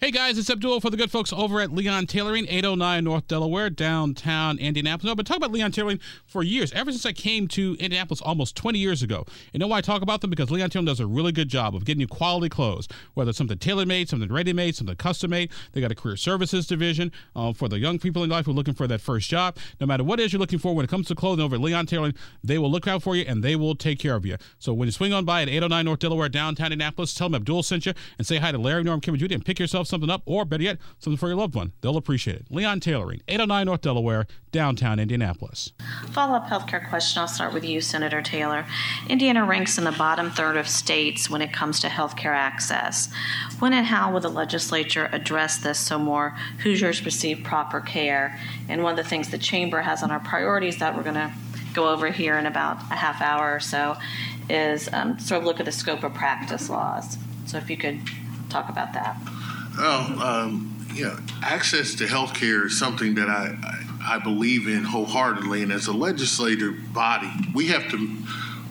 Hey guys, it's Abdul for the good folks over at Leon Tailoring, 809 North Delaware, downtown Indianapolis. I've been talking about Leon Tailoring for years, ever since I came to Indianapolis almost 20 years ago. You know why I talk about them? Because Leon Tailoring does a really good job of getting you quality clothes, whether it's something tailor made, something ready made, something custom made. They got a career services division uh, for the young people in life who are looking for that first job. No matter what it is you're looking for when it comes to clothing over at Leon Tailoring, they will look out for you and they will take care of you. So when you swing on by at 809 North Delaware, downtown Indianapolis, tell them Abdul sent you and say hi to Larry, Norm, Kim, and Judy and pick yourself something up or better yet, something for your loved one. They'll appreciate it. Leon Tailoring, 809 North Delaware, downtown Indianapolis. Follow up healthcare question. I'll start with you, Senator Taylor. Indiana ranks in the bottom third of states when it comes to healthcare access. When and how will the legislature address this so more Hoosiers receive proper care? And one of the things the Chamber has on our priorities that we're going to go over here in about a half hour or so is um, sort of look at the scope of practice laws. So if you could talk about that. Well, um, know, access to health care is something that I, I, I believe in wholeheartedly. And as a legislative body, we have to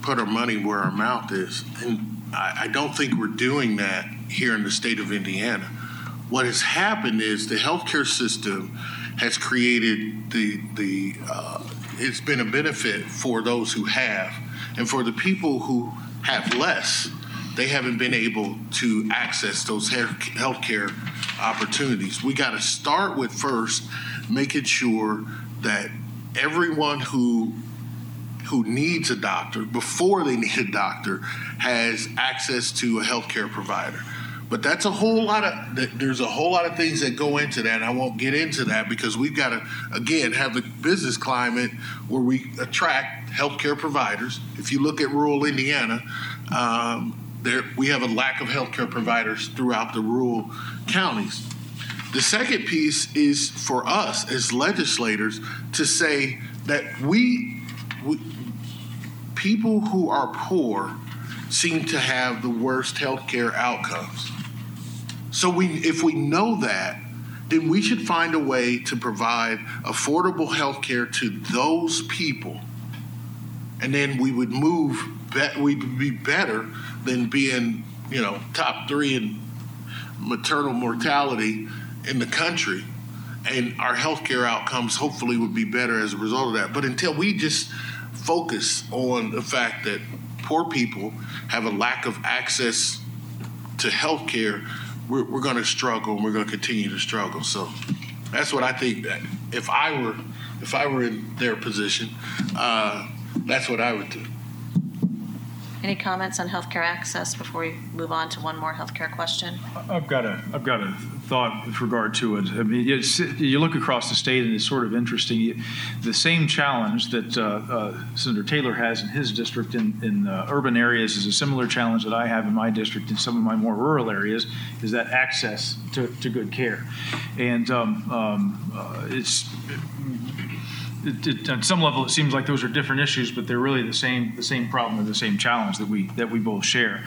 put our money where our mouth is. And I, I don't think we're doing that here in the state of Indiana. What has happened is the healthcare system has created the, the uh, it's been a benefit for those who have. And for the people who have less, they haven't been able to access those health care opportunities. We got to start with first making sure that everyone who who needs a doctor before they need a doctor has access to a healthcare provider. But that's a whole lot of there's a whole lot of things that go into that. I won't get into that because we've got to again have a business climate where we attract healthcare providers. If you look at rural Indiana, um, there we have a lack of healthcare providers throughout the rural counties. The second piece is for us as legislators to say that we, we people who are poor seem to have the worst healthcare outcomes. So we, if we know that, then we should find a way to provide affordable health care to those people. And then we would move, be, we'd be better than being, you know, top three in maternal mortality in the country. And our healthcare outcomes hopefully would be better as a result of that. But until we just focus on the fact that poor people have a lack of access to health care, we're, we're going to struggle and we're going to continue to struggle. So that's what I think that if I were if I were in their position, uh, that's what I would do. Any comments on healthcare access before we move on to one more healthcare question? I've got a I've got a thought with regard to it. I mean, you look across the state and it's sort of interesting. The same challenge that uh, uh, Senator Taylor has in his district in, in uh, urban areas is a similar challenge that I have in my district in some of my more rural areas. Is that access to, to good care, and um, um, uh, it's it, it, at some level, it seems like those are different issues, but they're really the same the same problem or the same challenge that we that we both share.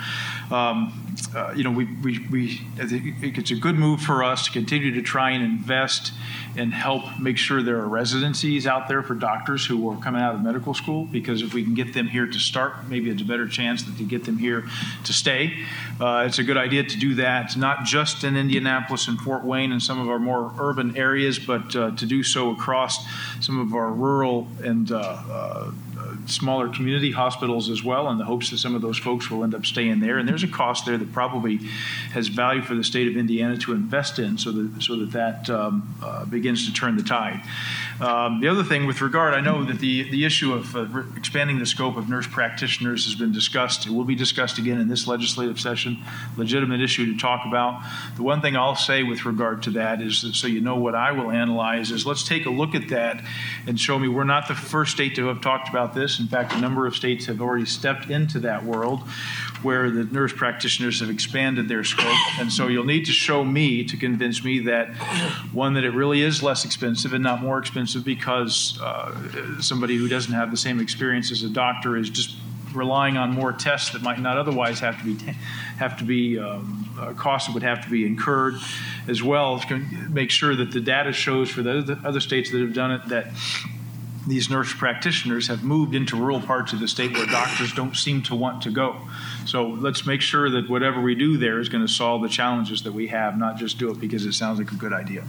Um, uh, you know, we, we, we I think it's a good move for us to continue to try and invest and help make sure there are residencies out there for doctors who are coming out of medical school. Because if we can get them here to start, maybe it's a better chance that to get them here to stay. Uh, it's a good idea to do that, not just in Indianapolis and Fort Wayne and some of our more urban areas, but uh, to do so across some of our rural and uh, uh, smaller community hospitals as well, in the hopes that some of those folks will end up staying there. And there's a cost there that probably has value for the state of Indiana to invest in, so that so that that um, uh, begins to turn the tide. Um, the other thing with regard, I know that the the issue of uh, expanding the scope of nurse practitioners has been discussed. It will be discussed again in this legislative session. Legitimate issue to talk about. The one thing I'll say with regard to that is that so you know what I will analyze is let's take a look at that and show me we're not the first state to have talked about this. In fact, a number of states have already stepped into that world where the nurse practitioners have expanded their scope. And so you'll need to show me to convince me that one, that it really is less expensive and not more expensive because uh, somebody who doesn't have the same experience as a doctor is just relying on more tests that might not otherwise have to be have to be um, uh, costs that would have to be incurred, as well make sure that the data shows for the other states that have done it that these nurse practitioners have moved into rural parts of the state where doctors don't seem to want to go. So let's make sure that whatever we do there is going to solve the challenges that we have, not just do it because it sounds like a good idea.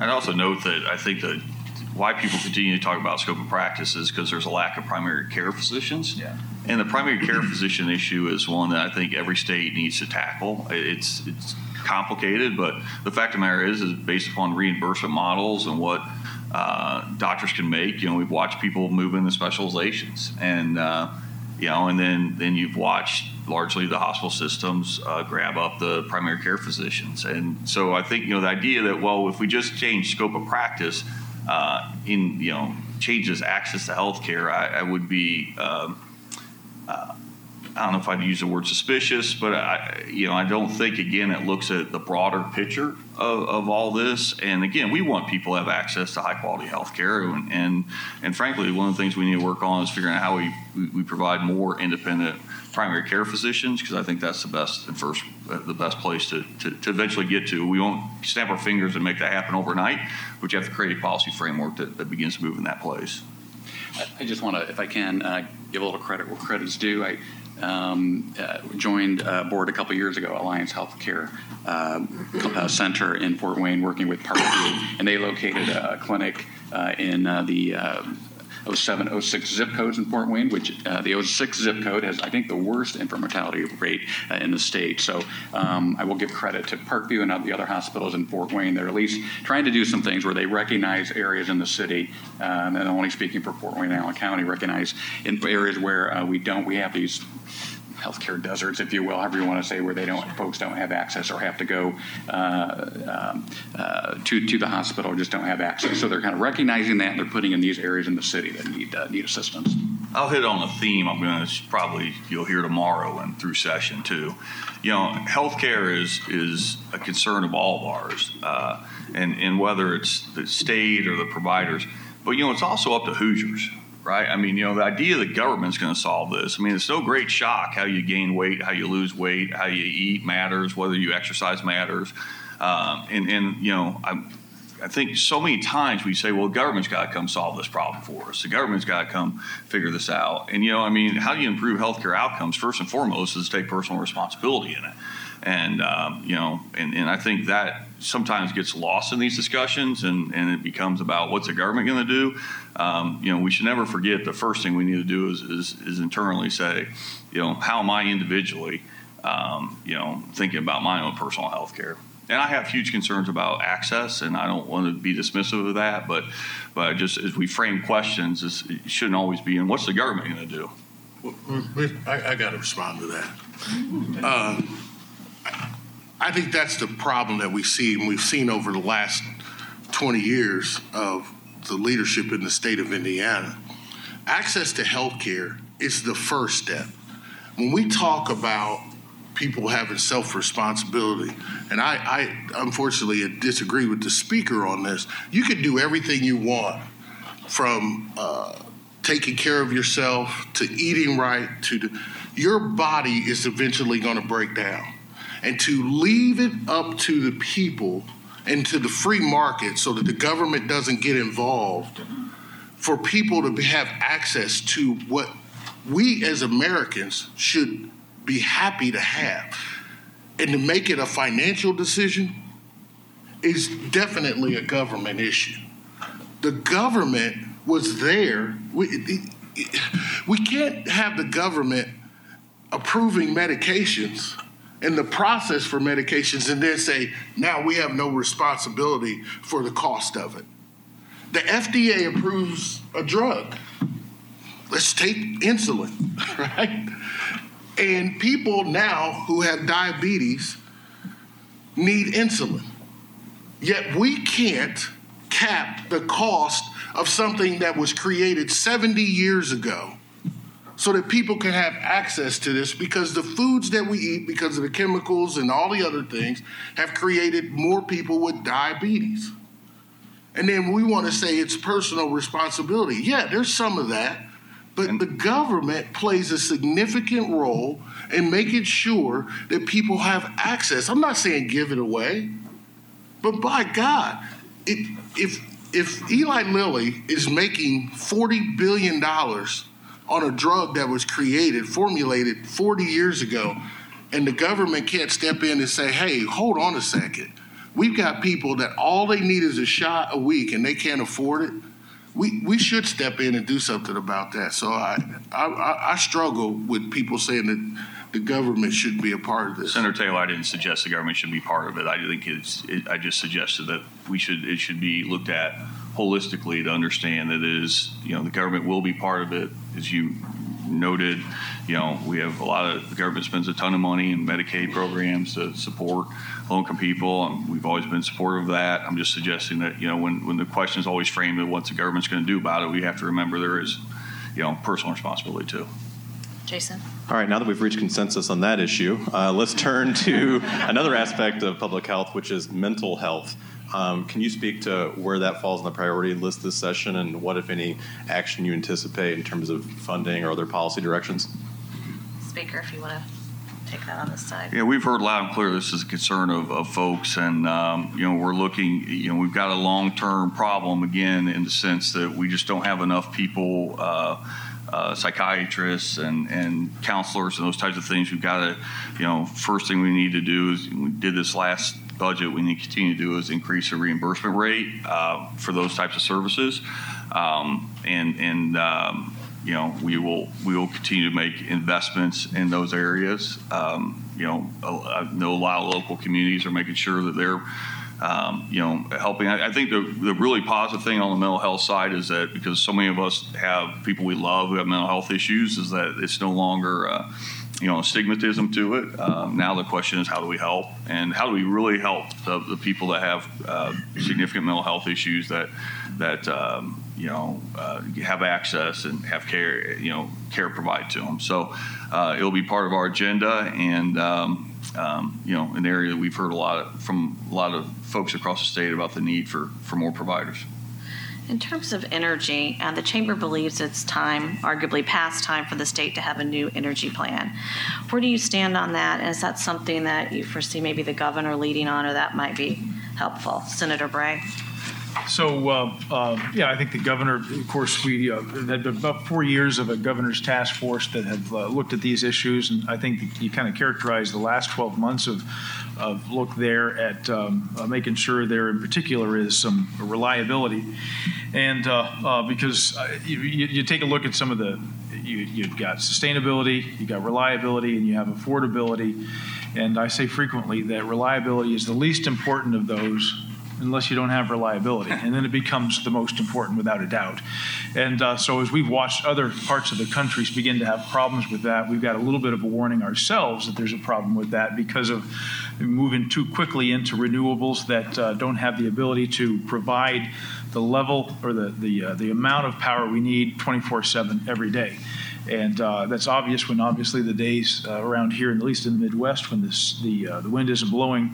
I'd also note that I think that why people continue to talk about scope of practice is because there's a lack of primary care physicians. Yeah. And the primary care physician issue is one that I think every state needs to tackle. It's it's complicated, but the fact of the matter is, is based upon reimbursement models and what uh, doctors can make. You know, we've watched people move into specializations, and uh, you know, and then then you've watched largely the hospital systems uh, grab up the primary care physicians, and so I think you know the idea that well, if we just change scope of practice, uh, in you know changes access to health care, I, I would be. Um, uh, I don't know if I'd use the word suspicious, but I, you know, I don't think again it looks at the broader picture of, of all this. And again, we want people to have access to high quality health care, and, and and frankly, one of the things we need to work on is figuring out how we we, provide more independent primary care physicians because I think that's the best and first the best place to, to, to, eventually get to. We won't snap our fingers and make that happen overnight, but you have to create a policy framework that, that begins to move in that place. I just want to, if I can, uh, give a little credit where credit's due. I um, uh, joined uh, board a couple years ago, Alliance Healthcare uh, Center in Fort Wayne, working with Parkview, and they located a clinic uh, in uh, the 07, 06 zip codes in Fort Wayne, which uh, the 06 zip code has, I think, the worst infant mortality rate uh, in the state. So um, I will give credit to Parkview and the other hospitals in Fort Wayne. They're at least trying to do some things where they recognize areas in the city, um, and only speaking for Fort Wayne and Allen County, recognize in areas where uh, we don't, we have these healthcare deserts, if you will, however you want to say, where they don't folks don't have access or have to go uh, um, uh, to to the hospital or just don't have access. So they're kind of recognizing that and they're putting in these areas in the city that need uh, need assistance. I'll hit on a theme I'm going to probably you'll hear tomorrow and through session too. You know, healthcare is is a concern of all of ours, uh, and and whether it's the state or the providers, but you know, it's also up to Hoosiers right? I mean, you know, the idea that government's going to solve this. I mean, it's no great shock how you gain weight, how you lose weight, how you eat matters, whether you exercise matters. Um, and, and, you know, I, I think so many times we say, well, the government's got to come solve this problem for us. The government's got to come figure this out. And, you know, I mean, how do you improve healthcare outcomes? First and foremost is take personal responsibility in it. And, um, you know, and, and I think that sometimes gets lost in these discussions and, and it becomes about what's the government going to do. Um, you know, we should never forget the first thing we need to do is, is, is internally say, you know, how am I individually, um, you know, thinking about my own personal health care. And I have huge concerns about access, and I don't want to be dismissive of that. But, but just as we frame questions, it shouldn't always be, and what's the government going to do? I, I got to respond to that. Uh, I think that's the problem that we see, and we've seen over the last 20 years of the leadership in the state of Indiana. Access to health care is the first step. When we talk about people having self responsibility, and I, I unfortunately disagree with the speaker on this, you can do everything you want from uh, taking care of yourself to eating right to the, your body is eventually going to break down and to leave it up to the people and to the free market so that the government doesn't get involved for people to have access to what we as Americans should be happy to have. And to make it a financial decision is definitely a government issue. The government was there. We, we can't have the government approving medications and the process for medications and then say, now we have no responsibility for the cost of it. The FDA approves a drug. Let's take insulin, right? And people now who have diabetes need insulin. Yet we can't cap the cost of something that was created 70 years ago so that people can have access to this because the foods that we eat, because of the chemicals and all the other things, have created more people with diabetes. And then we want to say it's personal responsibility. Yeah, there's some of that, but the government plays a significant role in making sure that people have access. I'm not saying give it away, but by God, it, if if Eli Lilly is making $40 billion on a drug that was created, formulated 40 years ago, and the government can't step in and say, hey, hold on a second. We've got people that all they need is a shot a week and they can't afford it. We, we should step in and do something about that. So I, I, I struggle with people saying that the government should be a part of this. Senator Taylor, I didn't suggest the government should be part of it. I think it's, it, I just suggested that we should, it should be looked at holistically to understand that it is, you know, the government will be part of it. As you noted, you know, we have a lot of, the government spends a ton of money in Medicaid programs to support low-income people, and we've always been supportive of that. I'm just suggesting that, you know, when, when the question is always framed of what's the government's going to do about it, we have to remember there is, you know, personal responsibility too. Jason? All right, now that we've reached consensus on that issue, uh, let's turn to another aspect of public health, which is mental health. Um, can you speak to where that falls on the priority list this session and what, if any, action you anticipate in terms of funding or other policy directions? Speaker, if you want to take that on this side. Yeah, we've heard loud and clear this is a concern of, of folks, and um, you know we're looking. You know, we've got a long-term problem again in the sense that we just don't have enough people. Uh, uh, psychiatrists and, and counselors and those types of things. We've got to, you know, first thing we need to do is we did this last budget. We need to continue to do is increase the reimbursement rate uh, for those types of services, um, and and um, you know we will we will continue to make investments in those areas. Um, you know, I know a lot of local communities are making sure that they're um, you know, helping. I, I, think the, the really positive thing on the mental health side is that because so many of us have people we love who have mental health issues, is that it's no longer, uh, you know, stigmatism to it. Um, now the question is how do we help and how do we really help the, the people that have uh, significant mental health issues that that um, you know uh, have access and have care, you know, care provided to them. So uh, it'll be part of our agenda and. Um, um, you know, an area that we've heard a lot of, from a lot of folks across the state about the need for, for more providers. In terms of energy, uh, the chamber believes it's time, arguably past time, for the state to have a new energy plan. Where do you stand on that? And is that something that you foresee maybe the governor leading on, or that might be helpful? Senator Bray? So, uh, uh, yeah, I think the governor, of course, we uh, had about four years of a governor's task force that have uh, looked at these issues, and I think you kind of characterized the last 12 months of, of look there at um, uh, making sure there, in particular, is some reliability, and uh, because you, you, take a look at some of the, you, you've got sustainability, you've got reliability, and you have affordability, and I say frequently that reliability is the least important of those unless you don't have reliability. And then it becomes the most important without a doubt. And uh, so as we've watched other parts of the countries begin to have problems with that, we've got a little bit of a warning ourselves that there's a problem with that because of moving too quickly into renewables that uh, don't have the ability to provide the level or the, the, uh, the amount of power we need 24 7 every day. And uh, that's obvious when obviously the days uh, around here, at least in the Midwest, when this, the, uh, the wind isn't blowing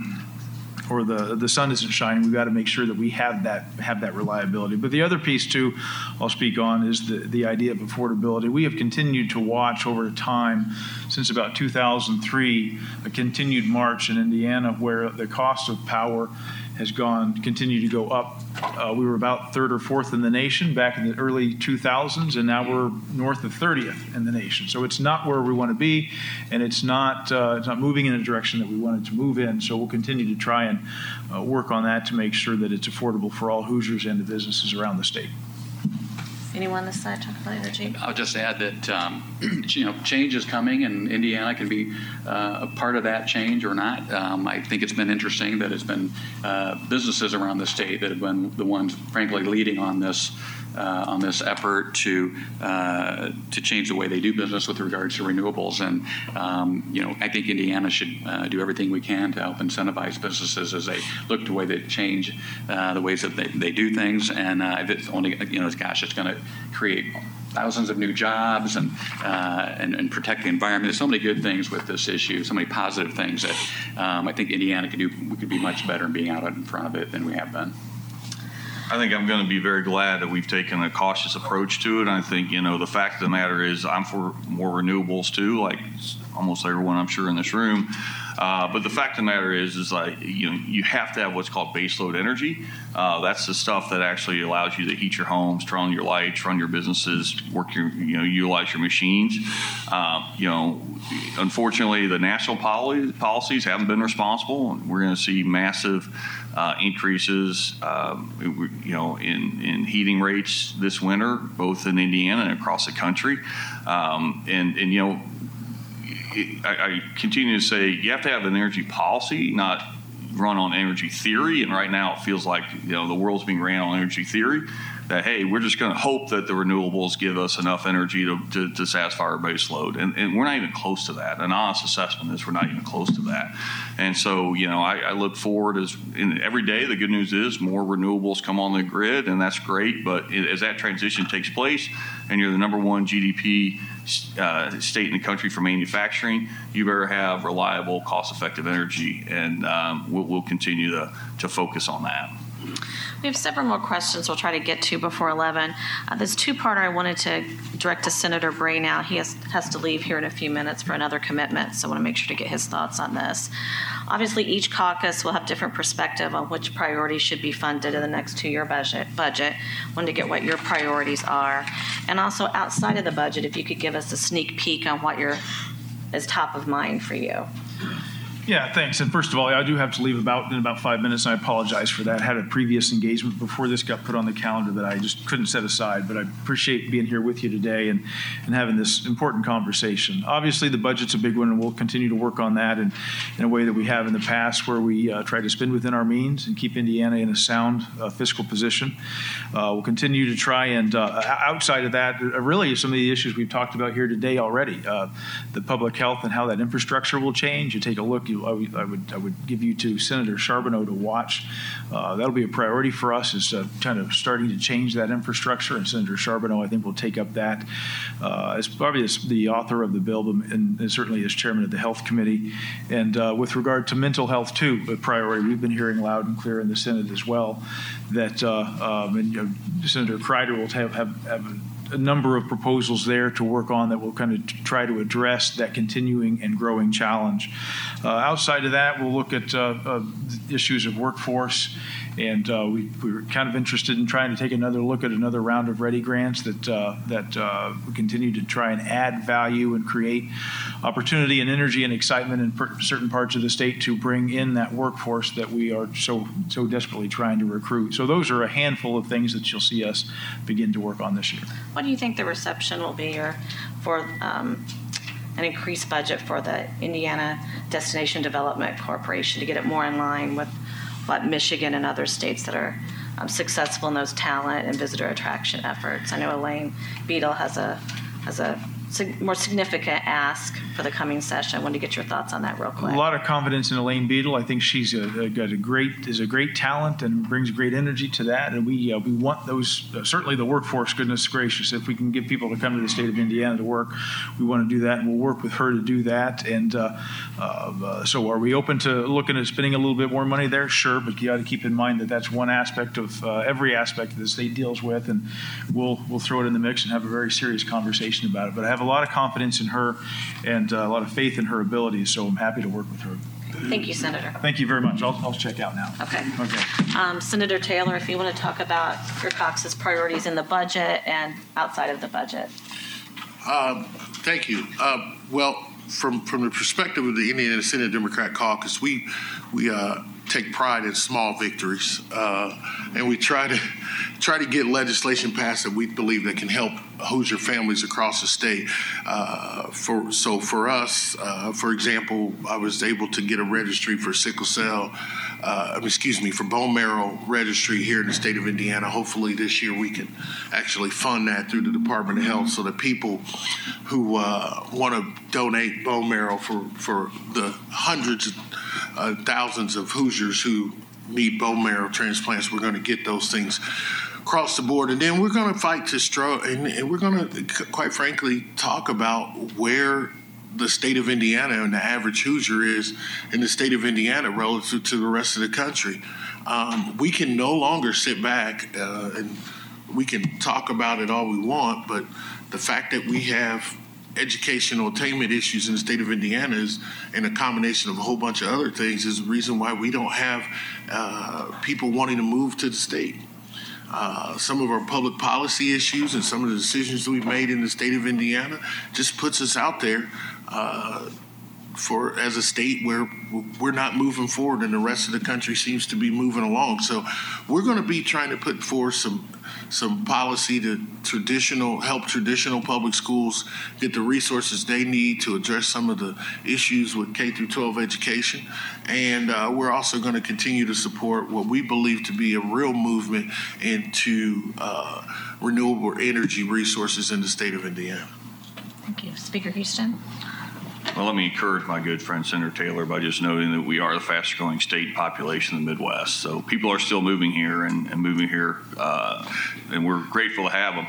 or the the sun isn't shining, we've got to make sure that we have that have that reliability. But the other piece too, I'll speak on is the the idea of affordability. We have continued to watch over time since about 2003 a continued march in Indiana where the cost of power has gone continued to go up. Uh, we were about third or fourth in the nation back in the early 2000s, and now we're north of 30th in the nation. So it's not where we want to be, and it's not uh, it's not moving in a direction that we wanted to move in. So we'll continue to try and uh, work on that to make sure that it's affordable for all Hoosiers and the businesses around the state. Anyone on this side talk about energy? I'll just add that um, you know change is coming, and Indiana can be uh, a part of that change or not. Um, I think it's been interesting that it's been uh, businesses around the state that have been the ones, frankly, leading on this uh, on this effort to uh, to change the way they do business with regards to renewables. And um, you know, I think Indiana should uh, do everything we can to help incentivize businesses as they look to way they change uh, the ways that they, they do things. And uh, if it's only you know, gosh, it's going to create thousands of new jobs and, uh, and, and protect the environment. There's so many good things with this issue, so many positive things that um, I think Indiana could do. We could be much better in being out in front of it than we have been. I think I'm going to be very glad that we've taken a cautious approach to it. I think, you know, the fact of the matter is I'm for more renewables too, like almost everyone I'm sure in this room. Uh, but the fact of the matter is, is like you know, you have to have what's called baseload energy. Uh, that's the stuff that actually allows you to heat your homes, turn on your lights, run your businesses, work your, you know, utilize your machines. Uh, you know, unfortunately, the national poli- policies haven't been responsible. And we're going to see massive uh, increases, um, you know, in, in heating rates this winter, both in Indiana and across the country. Um, and, and, you know, I, I continue to say you have to have an energy policy, not run on energy theory. And right now, it feels like you know the world's being ran on energy theory. That hey, we're just going to hope that the renewables give us enough energy to, to, to satisfy our base load, and, and we're not even close to that. An honest assessment is we're not even close to that. And so, you know, I, I look forward as in every day. The good news is more renewables come on the grid, and that's great. But as that transition takes place, and you're the number one GDP uh, state in the country for manufacturing, you better have reliable, cost-effective energy, and um, we'll, we'll continue to, to focus on that. We have several more questions we'll try to get to before 11. Uh, this two-parter I wanted to direct to Senator Bray now. He has, has to leave here in a few minutes for another commitment, so I want to make sure to get his thoughts on this. Obviously, each caucus will have different perspective on which priorities should be funded in the next two-year budget. Budget. Want to get what your priorities are, and also outside of the budget, if you could give us a sneak peek on what your is top of mind for you. Yeah, thanks. And first of all, I do have to leave about in about five minutes, and I apologize for that. I had a previous engagement before this got put on the calendar that I just couldn't set aside. But I appreciate being here with you today and, and having this important conversation. Obviously, the budget's a big one, and we'll continue to work on that in, in a way that we have in the past, where we uh, try to spend within our means and keep Indiana in a sound uh, fiscal position. Uh, we'll continue to try and uh, outside of that, uh, really some of the issues we've talked about here today already, uh, the public health and how that infrastructure will change. You take a look you, I, would, I would give you to Senator Charbonneau to watch. Uh, that'll be a priority for us is uh, kind of starting to change that infrastructure, and Senator Charbonneau I think will take up that uh, as probably as the author of the bill, and, and, certainly as chairman of the Health Committee. And uh, with regard to mental health too, a priority we've been hearing loud and clear in the Senate as well. That uh, um, and you know, Senator Crider will have have, have a number of proposals there to work on that will kind of try to address that continuing and growing challenge. Uh, outside of that, we'll look at uh, uh, issues of workforce and uh, we, we were kind of interested in trying to take another look at another round of READI grants that uh, that uh, we continue to try and add value and create opportunity and energy and excitement in per- certain parts of the state to bring in that workforce that we are so so desperately trying to recruit. So those are a handful of things that you'll see us begin to work on this year. What do you think the reception will be or for um, an increased budget for the Indiana Destination Development Corporation to get it more in line with what Michigan and other states that are um, successful in those talent and visitor attraction efforts. I know Elaine Bedel has a has a more significant ask for the coming session. I wanted to get your thoughts on that real quick. A lot of confidence in Elaine Bedel. I think she's a, a, got a great is a great talent and brings great energy to that. And we uh, we want those uh, certainly the workforce. Goodness gracious, if we can get people to come to the state of Indiana to work, we want to do that, and we'll work with her to do that. And uh, uh so, are we open to looking at spending a little bit more money there? Sure, but you got to keep in mind that that's one aspect of uh, every aspect that the state deals with, and we'll we'll throw it in the mix and have a very serious conversation about it. But I have a lot of confidence in her and uh, a lot of faith in her abilities, so I'm happy to work with her. Thank you, Senator. Thank you very much. I'll, I'll check out now. Okay. Okay. Um, Senator Taylor, if you want to talk about your caucus priorities in the budget and outside of the budget. Um, thank you. Uh, well, from from the perspective of the Indiana Senate Democrat Caucus, we we uh, take pride in small victories, uh, and we try to try to get legislation passed that we believe that can help Hoosier families across the state. Uh, for so for us, uh, for example, I was able to get a registry for sickle cell. Uh, excuse me, for bone marrow registry here in the state of Indiana. Hopefully, this year we can actually fund that through the Department of Health, so that people who uh, want to donate bone marrow for for the hundreds uh, thousands of Hoosiers who need bone marrow transplants. We're going to get those things across the board, and then we're going to fight to straw, and, and we're going to, quite frankly, talk about where the state of Indiana and the average Hoosier is in the state of Indiana relative to the rest of the country. Um, we can no longer sit back uh, and we can talk about it all we want, but the fact that we have educational attainment issues in the state of Indiana is, and a combination of a whole bunch of other things, is the reason why we don't have uh, people wanting to move to the state. Uh, some of our public policy issues and some of the decisions that we've made in the state of Indiana just puts us out there uh, for as a state where we're not moving forward and the rest of the country seems to be moving along. So we're going to be trying to put forth some some policy to traditional help traditional public schools get the resources they need to address some of the issues with K through 12 education, and uh, we're also going to continue to support what we believe to be a real movement into uh, renewable energy resources in the state of Indiana. Thank you. Speaker Houston? Well, let me encourage my good friend Senator Taylor by just noting that we are the fastest growing state population in the Midwest. So people are still moving here and, and moving here, uh, and we're grateful to have them.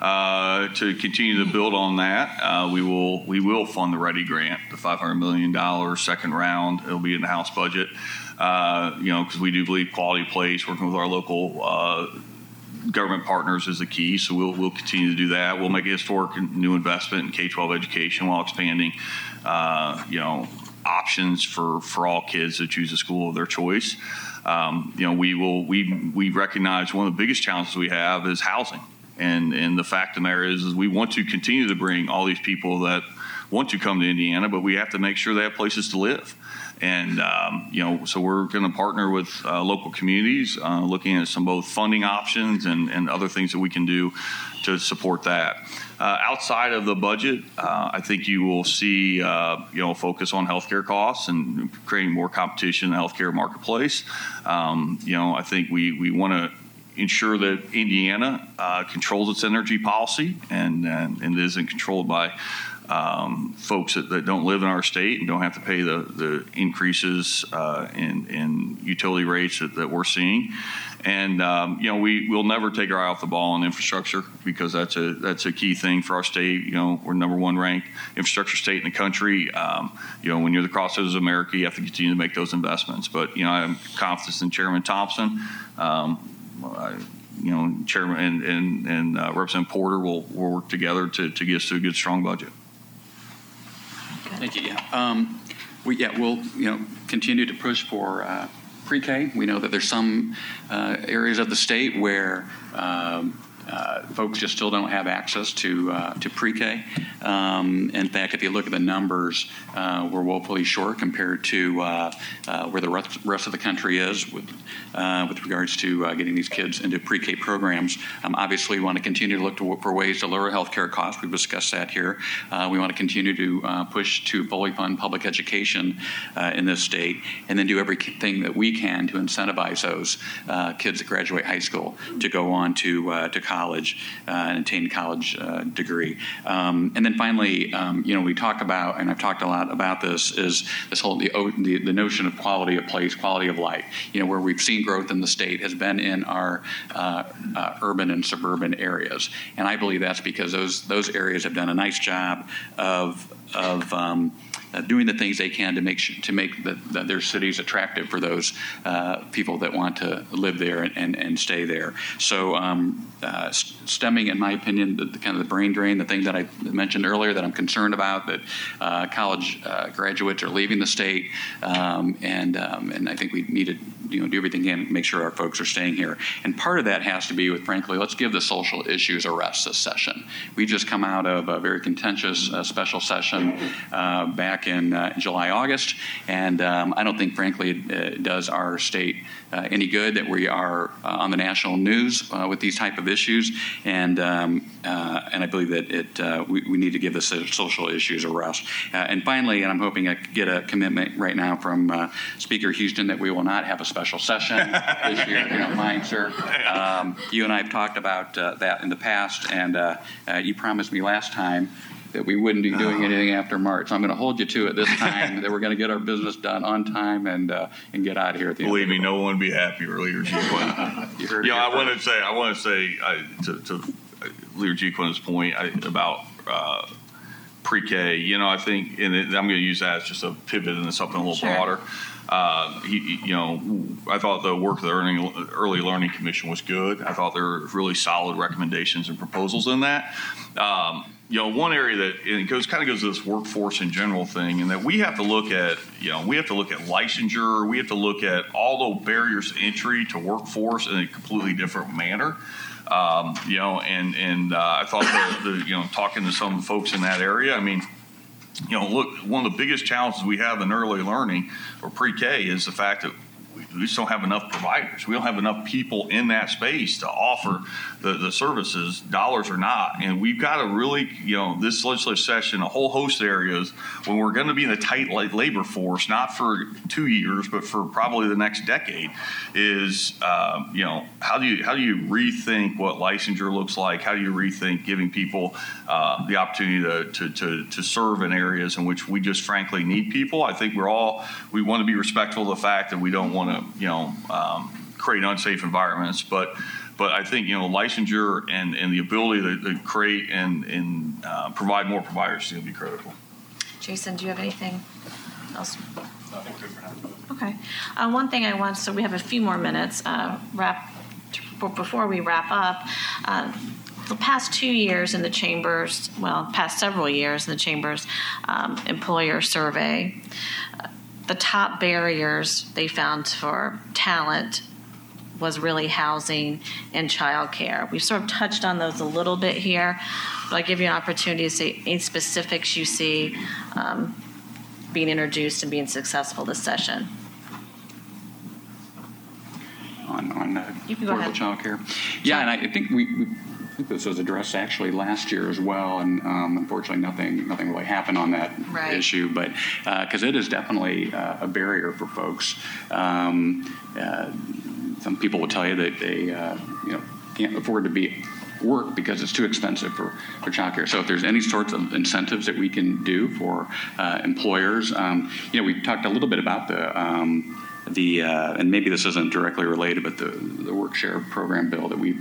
Uh, to continue to build on that, uh, we will we will fund the READI Grant, the 500 million dollars second round. It'll be in the House budget. Uh, you know, because we do believe quality place, working with our local uh, government partners is the key. So we'll we'll continue to do that. We'll make a historic new investment in K-12 education while expanding, uh, you know, options for for all kids to choose a school of their choice. Um, you know, we will we we recognize one of the biggest challenges we have is housing, and and the fact of the matter is, is we want to continue to bring all these people that want to come to Indiana, but we have to make sure they have places to live. And, um, you know, so we're going to partner with uh, local communities, uh, looking at some both funding options and, and other things that we can do to support that. Uh, outside of the budget, uh, I think you will see, uh, you know, focus on healthcare costs and creating more competition in the healthcare marketplace. Um, you know, I think we, we want to ensure that Indiana uh, controls its energy policy and, and, and isn't controlled by um, folks that, that, don't live in our state and don't have to pay the, the increases uh, in, in utility rates that, that we're seeing. And um, you know, we will never take our eye off the ball on infrastructure because that's a that's a key thing for our state. You know, we're number one ranked infrastructure state in the country. Um, you know, when you're the crossroads of America, you have to continue to make those investments. But you know, I'm confident in Chairman Thompson. Um, I, you know, Chairman and and, and uh, Representative Porter will, will work together to, to get us to a good, strong budget. Thank you. Yeah. Um, we, yeah, we'll you know continue to push for uh, pre-K. We know that there's some uh, areas of the state where um, uh, folks just still don't have access to uh, to pre-K. Um, in fact, if you look at the numbers, uh, we're woefully short compared to uh, uh, where the rest, of the country is with uh, with regards to getting these kids into pre-K programs. Um, obviously, we want to continue to look to, for ways to lower healthcare costs. We've discussed that here. we want to continue to push to fully fund public education in this state, and then do everything that we can to incentivize those kids that graduate high school to go on to to college college uh, and attain college uh, degree. Um, and then finally, um, you know, we talk about, and I've talked a lot about this, is this whole the, the, the notion of quality of place, quality of life. You know, where we've seen growth in the state has been in our uh, uh, urban and suburban areas, and I believe that's because those those areas have done a nice job of of um, uh, doing the things they can to make to make the, the, their cities attractive for those uh, people that want to live there and, and, and stay there. So, um, uh, stemming, in my opinion, the, the, kind of the brain drain, the thing that I mentioned earlier that I'm concerned about, that uh, college uh, graduates are leaving the state, um, and um, and I think we need to you know do everything we can to make sure our folks are staying here. And part of that has to be with, frankly, let's give the social issues a rest this session. We just come out of a very contentious uh, special session back in uh, July, August. And um, I don't think, frankly, it, does our state uh, any good that we are uh, on the national news uh, with these type of issues. And um, uh, and I believe that it we, we, need to give the social issues a rest. and finally, and I'm hoping I get a commitment right now from Speaker Houston that we will not have a special session this year. you don't mind, sir. Um, you and I have talked about that in the past, and you promised me last time that we wouldn't be doing oh. anything after March. I'm going to hold you to it this time that we're going to get our business done on time and uh, and get out of here at the Believe me, no one would be happier, Leader GiaQuinta. you heard yeah, I want to say, I want to say I, to, to Leader GiaQuinta's point I, about uh, pre-K. You know, I think, and it, I'm going to use that as just a pivot into something a little sure. broader. Uh, he, you know, I thought the work of the Earning, Early Learning Commission was good. I thought there were really solid recommendations and proposals in that. Um, you know, one area that it goes kind of goes to this workforce in general thing, and that we have to look at, you know, we have to look at licensure, we have to look at all the barriers to entry to workforce in a completely different manner. Um, you know, and and uh, I thought that the you know talking to some folks in that area, I mean, you know, look, one of the biggest challenges we have in early learning or pre-K is the fact that we we just don't have enough providers. We don't have enough people in that space to offer the, the services, dollars or not. And we've got to really, you know, this legislative session, a whole host of areas when we're going to be in a tight labor force, not for two years, but for probably the next decade, is, um, you know, how do you how do you rethink what licensure looks like? How do you rethink giving people uh, the opportunity to, to, to, to serve in areas in which we just frankly need people? I think we're all, we want to be respectful of the fact that we don't want to, you know, um, create unsafe environments, but but I think you know licensure and, and the ability to, to create and, and uh, provide more providers is going to be critical. Jason, do you have anything else? Okay. Uh, one thing I want, so we have a few more minutes, uh, wrap, before we wrap up. Uh, the past two years in the chambers, well, past several years in the chambers um, employer survey, uh, the top barriers they found for talent was really housing and childcare. We've sort of touched on those a little bit here, but I'll give you an opportunity to see any specifics you see um, being introduced and being successful this session. on, on uh, You can go affordable childcare. Yeah, and I I think we, we I think this was addressed actually last year as well, and um, unfortunately, nothing nothing really happened on that Right. issue. But because it is definitely uh, a barrier for folks. Um, uh, some people will tell you that they uh, you know can't afford to be work because it's too expensive for, for childcare. So if there's any sorts of incentives that we can do for uh, employers, um, you know, we talked a little bit about the um, the uh, and maybe this isn't directly related, but the the work share program bill that we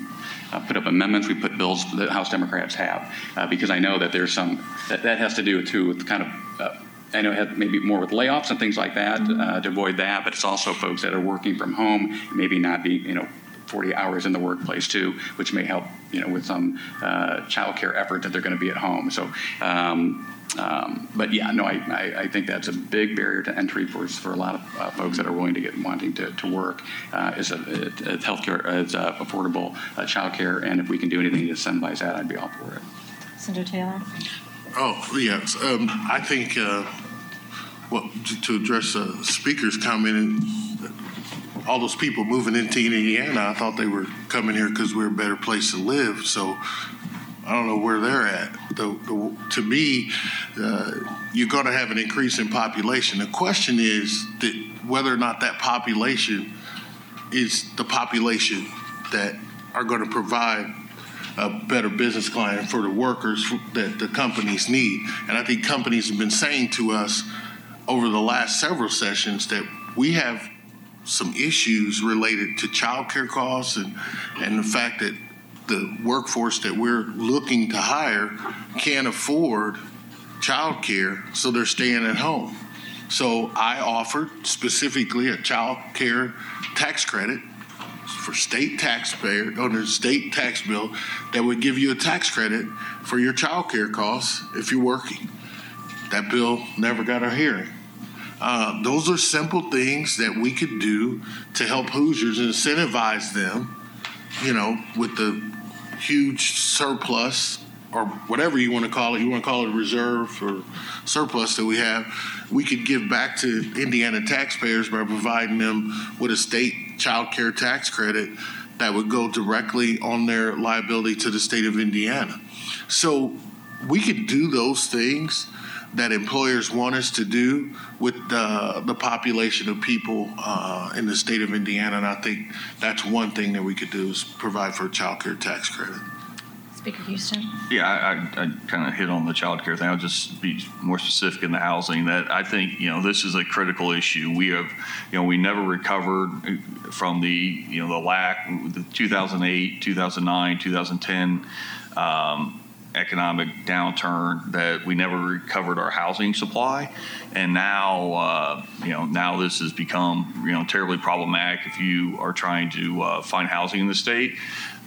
uh, put up amendments, we put bills that House Democrats have uh, because I know that there's some that, that has to do too with kind of. Uh, I know it had maybe more with layoffs and things like that uh, to avoid that, but it's also folks that are working from home, maybe not be you know 40 hours in the workplace too, which may help, you know, with some uh, childcare effort that they're going to be at home. So, um, um, but yeah, no, I, I, I think that's a big barrier to entry for for a lot of uh, folks that are willing to get wanting to, to work uh, is a, a, a healthcare, is uh affordable uh, childcare, and if we can do anything to incentivize that, I'd be all for it. Senator Taylor? Oh, yes. Um, I think, uh, well, to, to address the speaker's comment, all those people moving into Indiana, I thought they were coming here because we're a better place to live. So I don't know where they're at. The, the, to me, uh, you're going to have an increase in population. The question is that whether or not that population is the population that are going to provide a better business climate for the workers that the companies need. And I think companies have been saying to us over the last several sessions that we have some issues related to childcare costs and, and the fact that the workforce that we're looking to hire can't afford childcare, so they're staying at home. So I offered specifically a child care tax credit for state taxpayer under state tax bill that would give you a tax credit for your child care costs if you're working. That bill never got a hearing. Uh, those are simple things that we could do to help Hoosiers incentivize them, you know, with the huge surplus or whatever you want to call it. You want to call it reserve or surplus that we have. We could give back to Indiana taxpayers by providing them with a state child care tax credit that would go directly on their liability to the state of Indiana. So we could do those things that employers want us to do with uh, the population of people uh, in the state of Indiana. And I think that's one thing that we could do is provide for a child care tax credit. Speaker Houston? Yeah, I, I, I kind of hit on the child care thing. I'll just be more specific in the housing that I think, you know, this is a critical issue. We have, you know, we never recovered from the, you know, the lack, the 2008, 2009, 2010 um, economic downturn that we never recovered our housing supply. And now, uh, you know, now this has become, you know, terribly problematic if you are trying to uh, find housing in the state.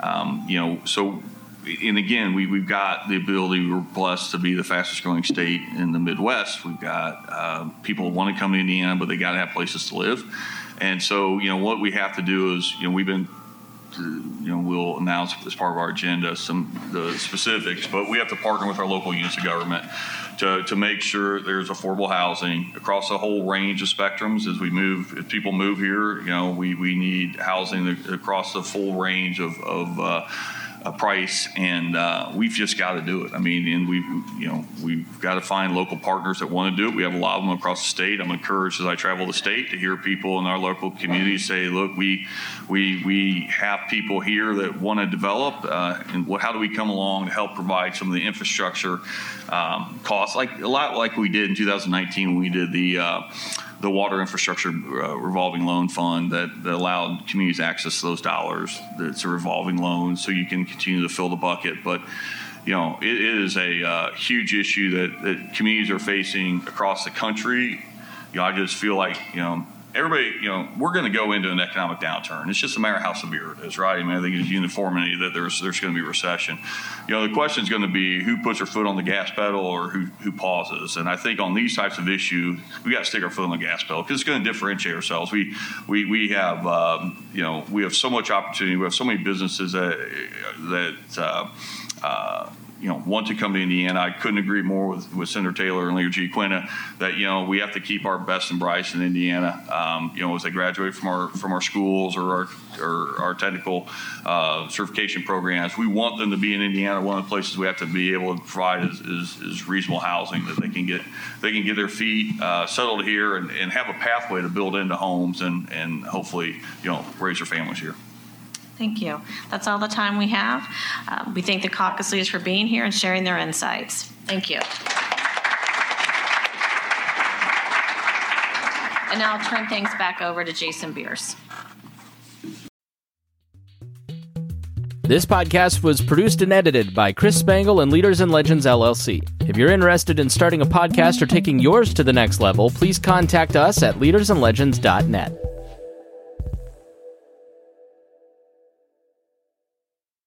Um, you know, so and again, we, we've got the ability, we're blessed to be the fastest growing state in the Midwest. We've got uh, people want to come to Indiana, but they got to have places to live. And so, you know, what we have to do is, you know, we've been you know, we'll announce as part of our agenda some the specifics, but we have to partner with our local units of government to, to make sure there's affordable housing across a whole range of spectrums as we move. If people move here, you know, we, we need housing across the full range of, of uh, a price, and uh, we've just got to do it. I mean, and we, you know, we've got to find local partners that want to do it. We have a lot of them across the state. I'm encouraged as I travel the state to hear people in our local community say, "Look, we, we, we have people here that want to develop, uh, and what, how do we come along to help provide some of the infrastructure um, costs, like a lot like we did in 2019 when we did the." Uh, the water infrastructure uh, revolving loan fund that, that, allowed communities access to those dollars. It's a revolving loan, so you can continue to fill the bucket. But you know, it, is a uh, huge issue that, that communities are facing across the country. You know, I just feel like you know everybody, you know, we're going to go into an economic downturn. It's just a matter of how severe it is, right? I mean, I think it's uniformity that there's there's going to be recession. You know, the question is going to be who puts their foot on the gas pedal or who who pauses. And I think on these types of issues, we got to stick our foot on the gas pedal because it's going to differentiate ourselves. We we we have um, you know we have so much opportunity. We have so many businesses that that. Uh, uh, you know want to come to Indiana. I couldn't agree more with, with Senator Taylor and Leader GiaQuinta that you know we have to keep our best and brightest in Indiana. Um, you know as they graduate from our from our schools or our or our technical uh, certification programs, we want them to be in Indiana. One of the places we have to be able to provide is, is, is reasonable housing that they can get they can get their feet uh, settled here and, and have a pathway to build into homes and and hopefully you know raise their families here. Thank you. That's all the time we have. Uh, we thank the caucus leaders for being here and sharing their insights. Thank you. And now I'll turn things back over to Jason Beers. This podcast was produced and edited by Chris Spangle and Leaders and Legends LLC. If you're interested in starting a podcast or taking yours to the next level, please contact us at leadersandlegends.net.